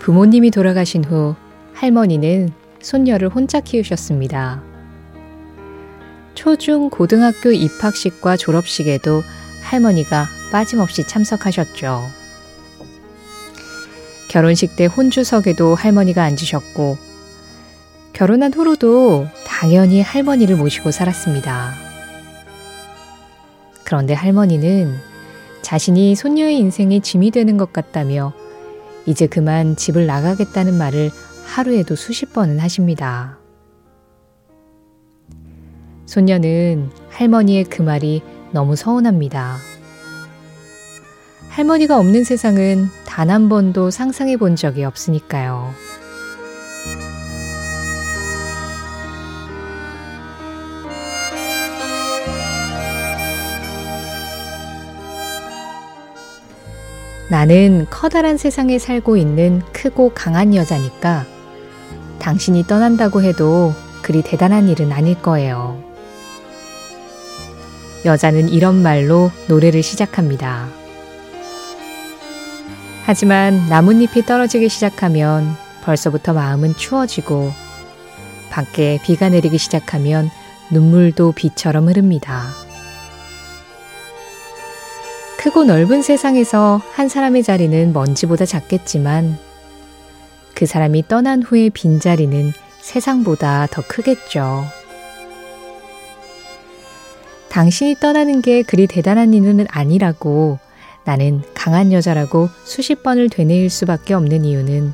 부모님이 돌아가신 후 할머니는 손녀를 혼자 키우셨습니다. 초중 고등학교 입학식과 졸업식에도 할머니가 빠짐없이 참석하셨죠. 결혼식 때 혼주석에도 할머니가 앉으셨고, 결혼한 후로도 당연히 할머니를 모시고 살았습니다. 그런데 할머니는 자신이 손녀의 인생에 짐이 되는 것 같다며 이제 그만 집을 나가겠다는 말을 하루에도 수십 번은 하십니다. 손녀는 할머니의 그 말이 너무 서운합니다. 할머니가 없는 세상은 단 한 번도 상상해 본 적이 없으니까요. 나는 커다란 세상에 살고 있는 크고 강한 여자니까 당신이 떠난다고 해도 그리 대단한 일은 아닐 거예요. 여자는 이런 말로 노래를 시작합니다. 하지만 나뭇잎이 떨어지기 시작하면 벌써부터 마음은 추워지고 밖에 비가 내리기 시작하면 눈물도 비처럼 흐릅니다. 크고 넓은 세상에서 한 사람의 자리는 먼지보다 작겠지만 그 사람이 떠난 후의 빈자리는 세상보다 더 크겠죠. 당신이 떠나는 게 그리 대단한 일은 아니라고 나는 강한 여자라고 수십 번을 되뇌일 수밖에 없는 이유는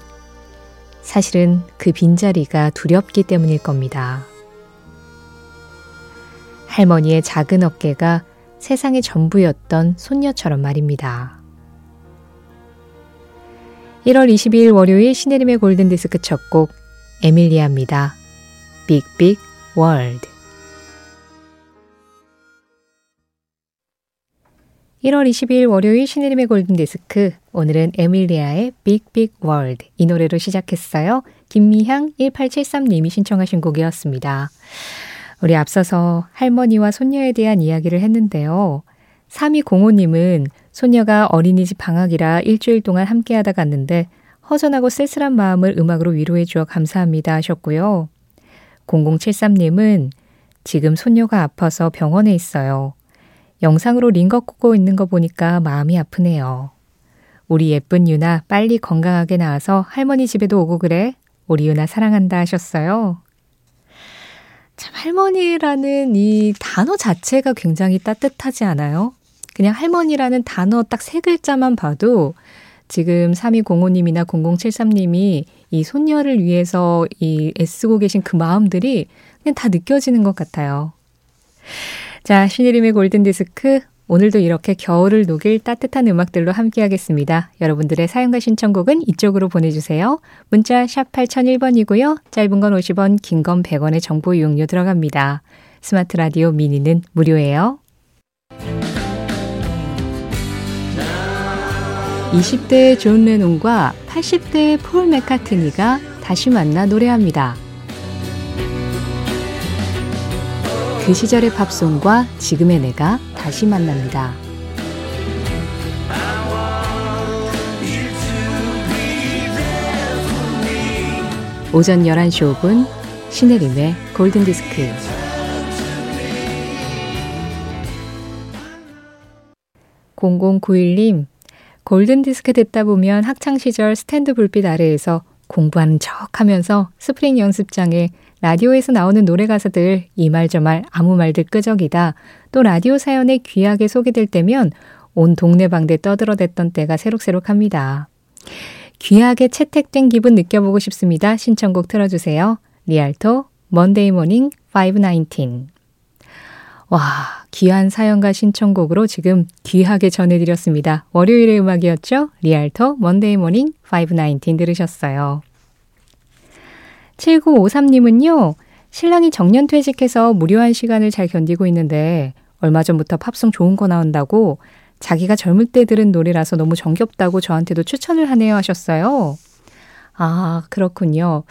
사실은 그 빈자리가 두렵기 때문일 겁니다. 할머니의 작은 어깨가 세상의 전부였던 손녀처럼 말입니다. 1월 22일 월요일 신혜림의 골든디스크 첫 곡 에밀리아입니다. Big Big World 1월 22일 월요일 신혜림의 골든디스크 오늘은 에밀리아의 Big Big World 이 노래로 시작했어요. 김미향 1873님이 신청하신 곡이었습니다. 우리 앞서서 할머니와 손녀에 대한 이야기를 했는데요. 3205님은 손녀가 어린이집 방학이라 일주일 동안 함께 하다 갔는데 허전하고 쓸쓸한 마음을 음악으로 위로해 주어 감사합니다 하셨고요. 0073님은 지금 손녀가 아파서 병원에 있어요. 영상으로 링거 꽂고 있는 거 보니까 마음이 아프네요. 우리 예쁜 유나 빨리 건강하게 나와서 할머니 집에도 오고 그래. 우리 유나 사랑한다 하셨어요. 참 할머니라는 이 단어 자체가 굉장히 따뜻하지 않아요? 그냥 할머니라는 단어 딱 세 글자만 봐도 지금 3205님이나 0073님이 이 손녀를 위해서 이 애쓰고 계신 그 마음들이 그냥 다 느껴지는 것 같아요. 자, 신혜림의 골든디스크. 오늘도 이렇게 겨울을 녹일 따뜻한 음악들로 함께 하겠습니다. 여러분들의 사연과 신청곡은 이쪽으로 보내주세요. 문자 샵 8001번이고요. 짧은 건 50원, 긴 건 100원의 정보 이용료 들어갑니다. 스마트 라디오 미니는 무료예요. 20대의 존 레논과 80대의 폴 맥카트니가 다시 만나 노래합니다. 그 시절의 팝송과 지금의 내가 다시 만납니다. 오전 11시 5분 신혜림의 골든디스크 0091님 골든디스크 듣다 보면 학창시절 스탠드 불빛 아래에서 공부하는 척 하면서 스프링 연습장에 라디오에서 나오는 노래 가사들 이 말 저 말 아무 말들 끄적이다. 또 라디오 사연에 귀하게 소개될 때면 온 동네방네 떠들어댔던 때가 새록새록합니다. 귀하게 채택된 기분 느껴보고 싶습니다. 신청곡 틀어주세요. 리알토 Monday Morning 519 와, 귀한 사연과 신청곡으로 지금 귀하게 전해드렸습니다. 월요일의 음악이었죠? 리알토 Monday Morning 519 들으셨어요. 7953님은요, 신랑이 정년 퇴직해서 무료한 시간을 잘 견디고 있는데, 얼마 전부터 팝송 좋은 거 나온다고 자기가 젊을 때 들은 노래라서 너무 정겹다고 저한테도 추천을 하네요 하셨어요. 아, 그렇군요.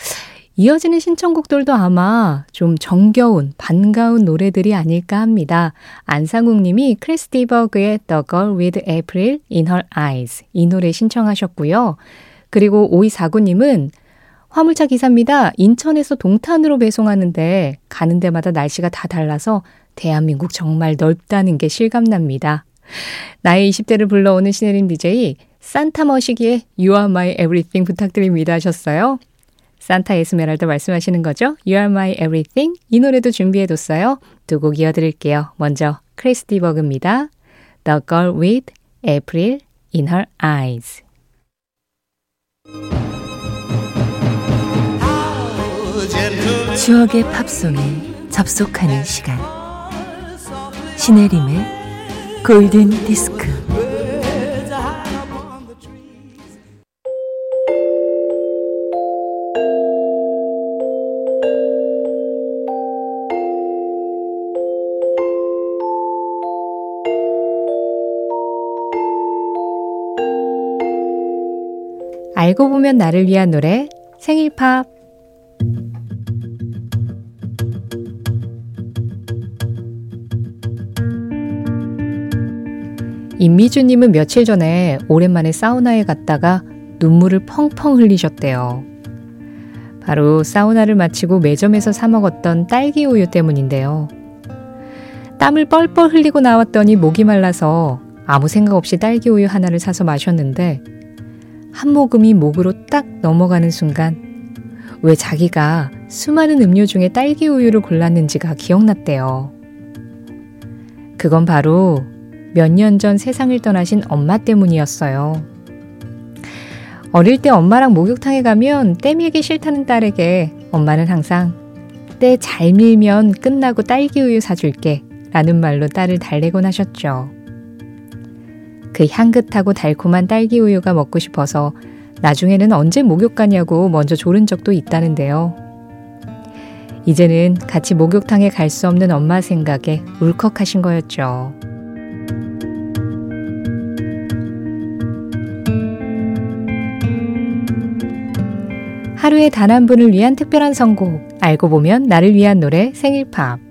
이어지는 신청곡들도 아마 좀 정겨운, 반가운 노래들이 아닐까 합니다. 안상욱 님이 크리스티 버그의 The Girl with April in Her Eyes 이 노래 신청하셨고요. 그리고 5249님은 화물차 기사입니다. 인천에서 동탄으로 배송하는데 가는 데마다 날씨가 다 달라서 대한민국 정말 넓다는 게 실감납니다. 나의 20대를 불러오는 시네림 DJ 산타 머시기에 You are my everything 부탁드립니다 하셨어요. 산타 에스메랄드 말씀하시는 거죠? You are my everything 이 노래도 준비해뒀어요. 두 곡 이어드릴게요. 먼저 크리스티 버그입니다. The Girl with April in Her Eyes 추억의 팝송에 접속하는 시간 신혜림의 골든 디스크 알고 보면 나를 위한 노래 생일 팝 임미주님은 며칠 전에 오랜만에 사우나에 갔다가 눈물을 펑펑 흘리셨대요. 바로 사우나를 마치고 매점에서 사먹었던 딸기 우유 때문인데요. 땀을 뻘뻘 흘리고 나왔더니 목이 말라서 아무 생각 없이 딸기 우유 하나를 사서 마셨는데 한 모금이 목으로 딱 넘어가는 순간 왜 자기가 수많은 음료 중에 딸기 우유를 골랐는지가 기억났대요. 그건 바로 몇 년 전 세상을 떠나신 엄마 때문이었어요. 어릴 때 엄마랑 목욕탕에 가면 때 밀기 싫다는 딸에게 엄마는 항상 때 잘 밀면 끝나고 딸기 우유 사줄게 라는 말로 딸을 달래곤 하셨죠. 그 향긋하고 달콤한 딸기 우유가 먹고 싶어서 나중에는 언제 목욕 가냐고 먼저 조른 적도 있다는데요. 이제는 같이 목욕탕에 갈 수 없는 엄마 생각에 울컥하신 거였죠. 하루에 단 한 분을 위한 특별한 선곡, 알고 보면 나를 위한 노래 생일팝.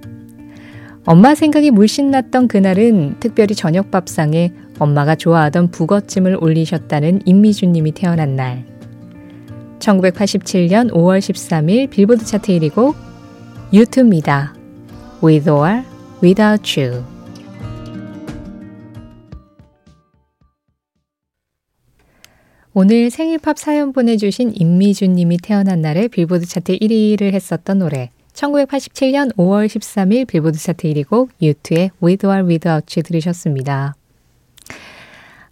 엄마 생각이 물씬 났던 그날은 특별히 저녁 밥상에 엄마가 좋아하던 북어찜을 올리셨다는 임미주님이 태어난 날. 1987년 5월 13일 빌보드 차트 1위곡 유투입니다. With or Without You. 오늘 생일팝 사연 보내주신 임미주님이 태어난 날에 빌보드 차트 1위를 했었던 노래 1987년 5월 13일 빌보드 차트 1위 곡 유투의 With or Without You 들으셨습니다.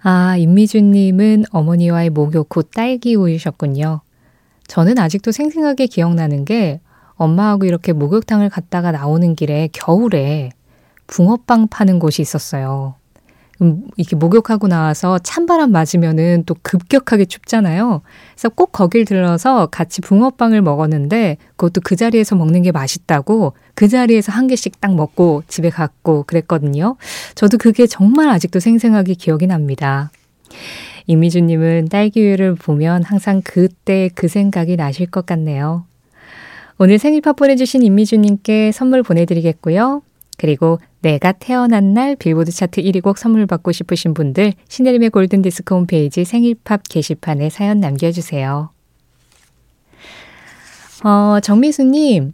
아, 임미주님은 어머니와의 목욕 후 딸기 우유셨군요. 저는 아직도 생생하게 기억나는 게 엄마하고 이렇게 목욕탕을 갔다가 나오는 길에 겨울에 붕어빵 파는 곳이 있었어요. 음, 이렇게 목욕하고 나와서 찬바람 맞으면은 또 급격하게 춥잖아요. 그래서 꼭 거길 들러서 같이 붕어빵을 먹었는데 그것도 그 자리에서 먹는 게 맛있다고 그 자리에서 한 개씩 딱 먹고 집에 갔고 그랬거든요. 저도 그게 정말 아직도 생생하게 기억이 납니다. 이미주님은 딸기우유를 보면 항상 그때 그 생각이 나실 것 같네요. 오늘 생일파 보내주신 임미주님께 선물 보내드리겠고요. 그리고 내가 태어난 날 빌보드 차트 1위 곡 선물 받고 싶으신 분들 신혜림의 골든디스크 홈페이지 생일팝 게시판에 사연 남겨주세요. 어, 정미수님,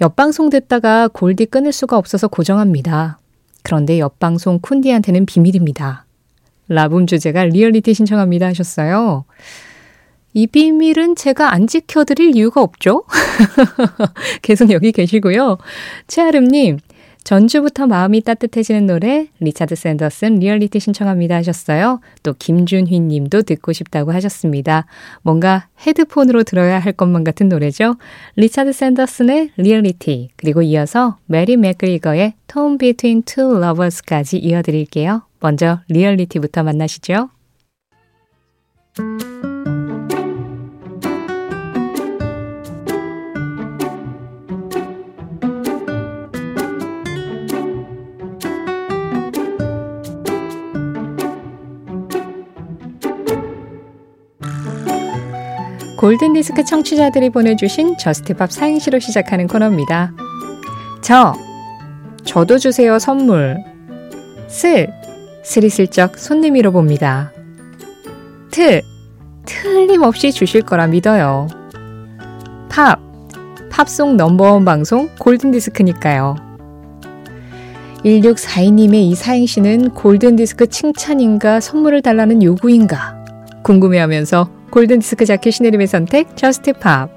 옆방송 듣다가 골디 끊을 수가 없어서 고정합니다. 그런데 옆방송 쿤디한테는 비밀입니다. 라붐 주제가 리얼리티 신청합니다 하셨어요. 이 비밀은 제가 안 지켜드릴 이유가 없죠? 계속 여기 계시고요. 최아름님, 전주부터 마음이 따뜻해지는 노래 리차드 샌더슨 리얼리티 신청합니다 하셨어요. 또 김준휘 님도 듣고 싶다고 하셨습니다. 뭔가 헤드폰으로 들어야 할 것만 같은 노래죠. 리차드 샌더슨의 리얼리티 그리고 이어서 메리 맥그리거의 Tone Between Two Lovers까지 이어드릴게요. 먼저 Reality부터 만나시죠. 골든디스크 청취자들이 보내주신 Just Pop 사행시로 시작하는 코너입니다. 저, 저도 주세요 선물. 스, 스리슬쩍 손 내밀어 봅니다. 트, 틀림없이 주실 거라 믿어요. 팝, 팝송 number one 방송 골든디스크니까요. 1642님의 이 사행시는 골든디스크 칭찬인가 선물을 달라는 요구인가 궁금해하면서 골든디스크 자켓 신혜림의 선택 Just Pop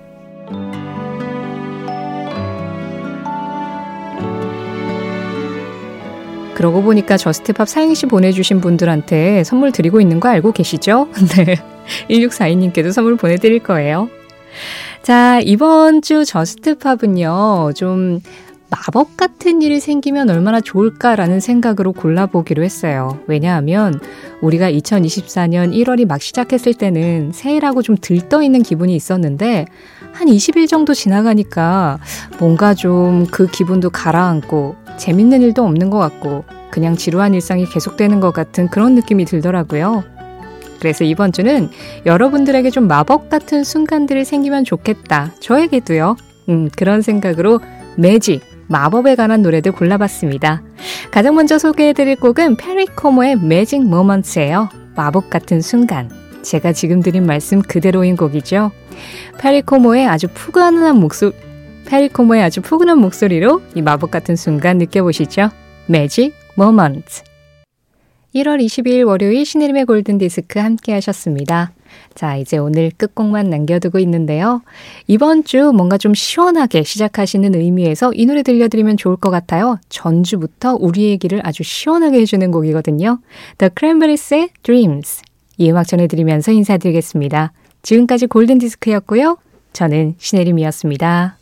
그러고 보니까 Just Pop 사행시 보내주신 분들한테 선물 드리고 있는 거 알고 계시죠? 네. 1642님께도 선물 보내드릴 거예요. 자, 이번 주 Just Pop은요, 좀 마법 같은 일이 생기면 얼마나 좋을까라는 생각으로 골라보기로 했어요. 왜냐하면 우리가 2024년 1월이 막 시작했을 때는 새해라고 좀 들떠 있는 기분이 있었는데 한 20일 정도 지나가니까 뭔가 좀 그 기분도 가라앉고 재밌는 일도 없는 것 같고 그냥 지루한 일상이 계속되는 것 같은 그런 느낌이 들더라고요. 그래서 이번 주는 여러분들에게 좀 마법 같은 순간들이 생기면 좋겠다. 저에게도요. 음, 그런 생각으로 매직, 마법에 관한 노래들 골라봤습니다. 가장 먼저 소개해드릴 곡은 페리코모의 Magic Moments예요. 마법 같은 순간. 제가 지금 드린 말씀 그대로인 곡이죠. 페리코모의 아주 푸근한 목소리, 페리코모의 아주 푸근한 목소리로 이 마법 같은 순간 느껴보시죠. Magic Moment. 1월 22일 월요일 신혜림의 골든디스크 함께 하셨습니다. 자, 이제 오늘 끝곡만 남겨두고 있는데요. 이번 주 뭔가 좀 시원하게 시작하시는 의미에서 이 노래 들려드리면 좋을 것 같아요. 전주부터 우리의 귀를 아주 시원하게 해주는 곡이거든요. The Cranberries의 Dreams. 이 음악 전해드리면서 인사드리겠습니다. 지금까지 골든디스크였고요. 저는 신혜림이었습니다.